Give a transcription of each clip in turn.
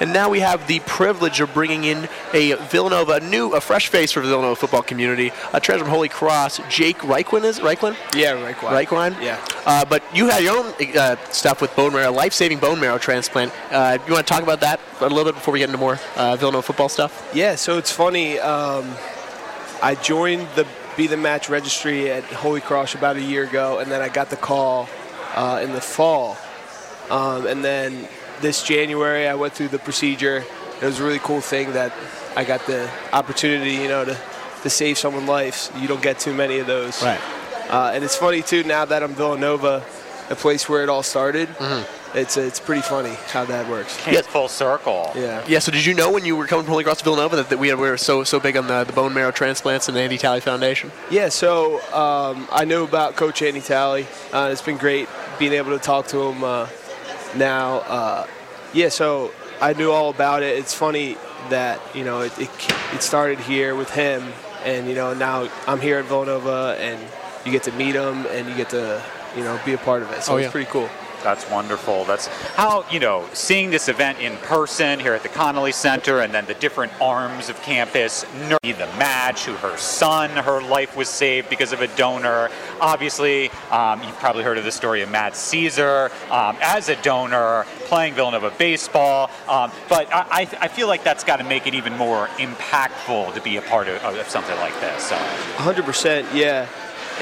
And now we have the privilege of bringing in a Villanova, a new, a fresh face for the Villanova football community, a transfer from Holy Cross, Jake Reichwein is Reichwein? Yeah, Reichwein. Reichwein? Yeah. Uh, but you had your own uh, stuff with bone marrow, life-saving bone marrow transplant. Uh, you want to talk about that a little bit before we get into more uh, Villanova football stuff? Yeah, so it's funny. Um, I joined the Be the Match registry at Holy Cross about a year ago, and then I got the call uh, in the fall. Um, and then this January, I went through the procedure. It was a really cool thing that I got the opportunity, you know, to, to save someone's life. You don't get too many of those. Right. Uh, and it's funny too. Now that I'm Villanova, the place where it all started, Mm-hmm. it's it's pretty funny how that works. Came full circle. Yeah. Yeah. So did you know when you were coming from Holy Cross to Villanova that, that we were so so big on the, the bone marrow transplants and the Andy Talley Foundation? Yeah, so um, I knew about Coach Andy Talley. Uh, it's been great being able to talk to him uh, now. Uh, yeah, so I knew all about it. It's funny that you know it, it it started here with him, and you know now I'm here at Villanova, and you get to meet him, and you get to you know be a part of it. So Oh, it's yeah. pretty cool. That's wonderful. That's how, you know, seeing this event in person here at the Connelly Center and then the different arms of campus, Nerdy, the match, who her son, her life was saved because of a donor. Obviously, um, you've probably heard of the story of Matt Caesar um, as a donor, playing Villanova baseball. Um, but I, I feel like that's got to make it even more impactful to be a part of, of something like this. So. 100%, yeah.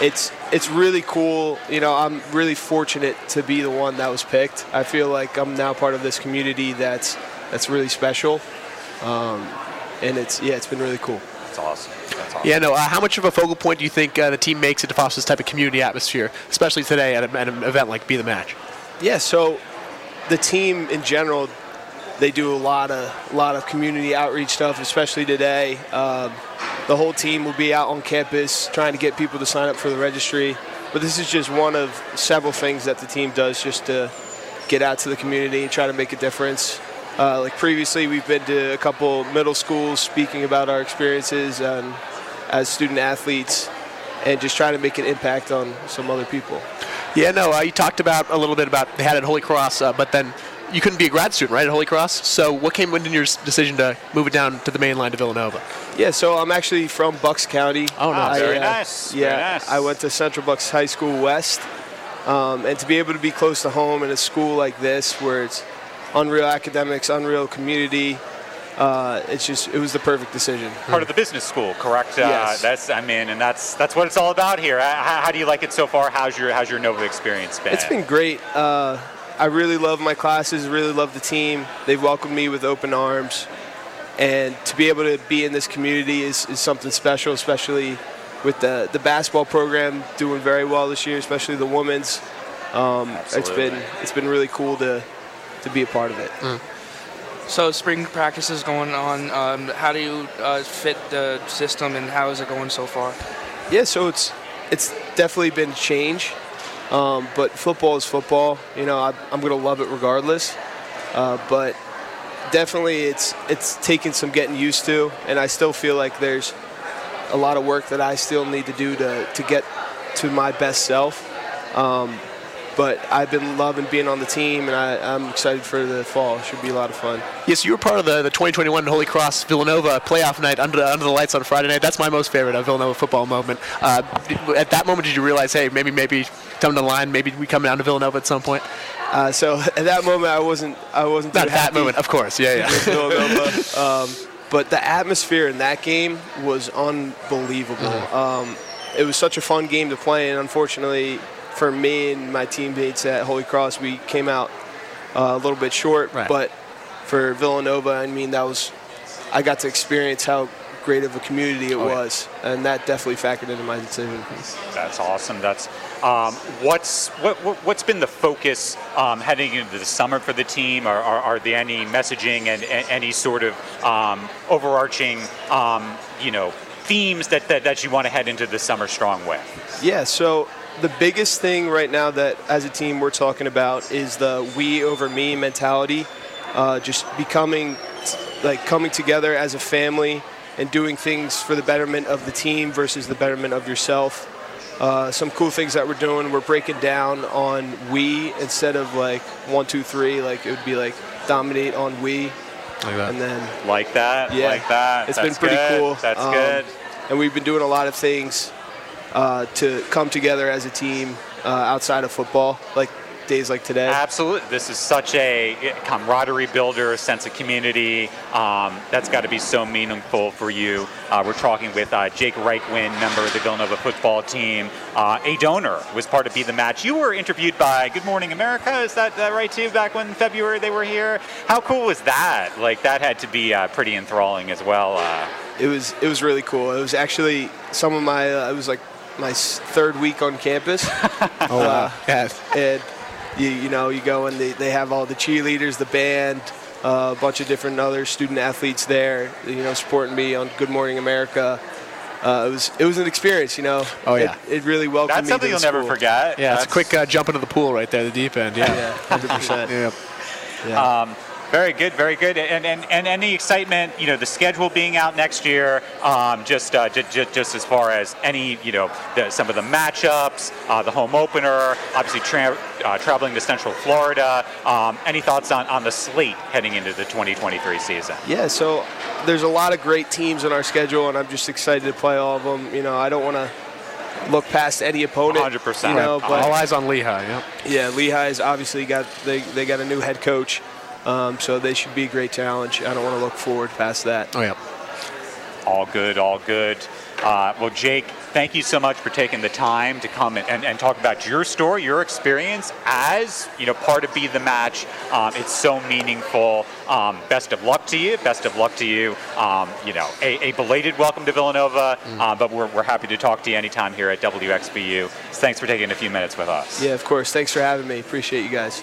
It's it's really cool. You know, I'm really fortunate to be the one that was picked. I feel like I'm now part of this community that's that's really special. Um, and it's yeah, it's been really cool. That's awesome. That's awesome. Yeah. No. Uh, how much of a focal point do you think uh, the team makes it to foster this type of community atmosphere, especially today at, a, at an event like Be the Match? Yeah, so the team in general, they do a lot of lot of community outreach stuff, especially today. Um, the whole team will be out on campus trying to get people to sign up for the registry. But this is just one of several things that the team does just to get out to the community and try to make a difference. Uh, like previously, we've been to a couple middle schools speaking about our experiences um, as student athletes and just trying to make an impact on some other people. Yeah. No. Uh, you talked about a little bit about they had at Holy Cross, uh, but then you couldn't be a grad student, right, at Holy Cross. So what came into your decision to move it down to the main line to Villanova? Yeah, so I'm actually from Bucks County. Oh, nice. Ah, very I, uh, nice, very Yeah, nice. I went to Central Bucks High School West, um, and to be able to be close to home in a school like this, where it's unreal academics, unreal community, uh, it's just it was the perfect decision. part of the business school, correct? Uh, Yes. That's I mean, and that's that's what it's all about here. Uh, How, how do you like it so far? How's your how's your Nova experience been? It's been great. Uh, I really love my classes, really love the team. They've welcomed me with open arms. And to be able to be in this community is, is something special, especially with the, the basketball program doing very well this year, especially the women's. Um, it's been it's been really cool to to be a part of it. So spring practice is going on. Um, how do you uh, fit the system, and how is it going so far? Yeah, so it's it's definitely been a change, um, but football is football. You know, I, I'm gonna love it regardless. Uh, but definitely, it's it's taken some getting used to, and I still feel like there's a lot of work that I still need to do to to get to my best self. Um, but I've been loving being on the team, and I, I'm excited for the fall. It should be a lot of fun. Yes, you were part of the, the 2021 Holy Cross Villanova playoff night under, under the lights on Friday night. That's my most favorite of Villanova football moment. Uh, at that moment, did you realize, hey, maybe maybe down the line, maybe we come down to Villanova at some point? Uh, so at that moment, I wasn't I wasn't Not that moment, of course. Yeah, yeah. Villanova. um, but the atmosphere in that game was unbelievable. Um, it was such a fun game to play, and unfortunately for me and my teammates at Holy Cross, we came out uh, a little bit short. Right. But for Villanova, I mean, that was I got to experience how great of a community it Oh, yeah. was, and that definitely factored into my decision. That's awesome. That's um, what's what, what what's been the focus um, heading into the summer for the team? Are, are, are there any messaging and, and any sort of um, overarching um, you know themes that, that that you want to head into the summer strong with? Yeah, so the biggest thing right now that as a team we're talking about is the we over me mentality. Uh, just becoming, like, coming together as a family and doing things for the betterment of the team versus the betterment of yourself. Uh, some cool things that we're doing, we're breaking down on we instead of like one, two, three. Like, it would be like dominate on we. Like that. and then Like that. yeah, Like that. It's That's been pretty good. cool. That's Um, good. And we've been doing a lot of things uh, to come together as a team uh, outside of football, like days like today. Absolutely. This is such a camaraderie builder, a sense of community. Um, that's got to be so meaningful for you. Uh, we're talking with uh, Jake Reichwein, member of the Villanova football team. Uh, a donor was part of Be the Match. You were interviewed by Good Morning America. Is that, that right too? Back when February they were here. How cool was that? Like that had to be uh, pretty enthralling as well. Uh, It was it was really cool. It was actually some of my uh, it was like my third week on campus. Oh wow. yeah. and you, you know you go and they, they have all the cheerleaders the band uh, a bunch of different other student athletes there you know supporting me on good morning america uh, it was it was an experience you know Oh, yeah. it, it really welcomed that's me something to you'll the never forget. Yeah, it's a quick uh, jump into the pool right there, the deep end. Yeah. yeah 100% Yeah. yeah. Um, very good, very good. And, and, and any excitement, you know, the schedule being out next year, um, just, uh, j- j- just as far as any, you know, the, some of the matchups, uh, the home opener, obviously tra- uh, traveling to Central Florida. Um, any thoughts on, on the slate heading into the 2023 season? yeah so there's a lot of great teams on our schedule and i'm just excited to play all of them you know i don't want to look past any opponent 100%. you know but All eyes on Lehigh. Yeah. Yeah, Lehigh's obviously got they, they got a new head coach, um, so they should be a great challenge. I don't want to look forward past that. Oh yeah. All good, all good. Uh, well, Jake, thank you so much for taking the time to come and, and, and talk about your story, your experience as you know part of Be the Match. Um, it's so meaningful. Um, best of luck to you. Best of luck to you. Um, you know, a, a belated welcome to Villanova, uh, but we're, we're happy to talk to you anytime here at WXVU. So thanks for taking a few minutes with us. Yeah, of course. Thanks for having me. Appreciate you guys.